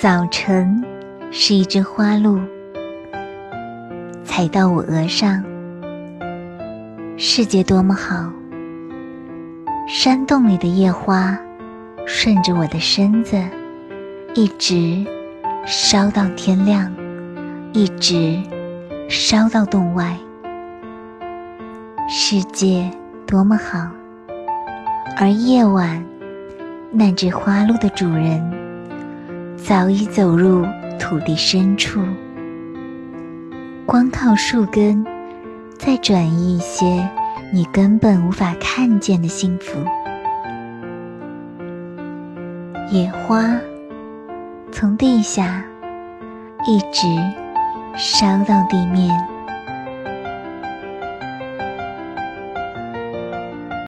早晨是一只花鹿，踩到我额上。世界多么好！山洞里的夜花，顺着我的身子，一直烧到天亮，一直烧到洞外。世界多么好！而夜晚，那只花鹿的主人早已走入土地深处，光靠树根，再转移一些你根本无法看见的幸福。野花从地下一直烧到地面。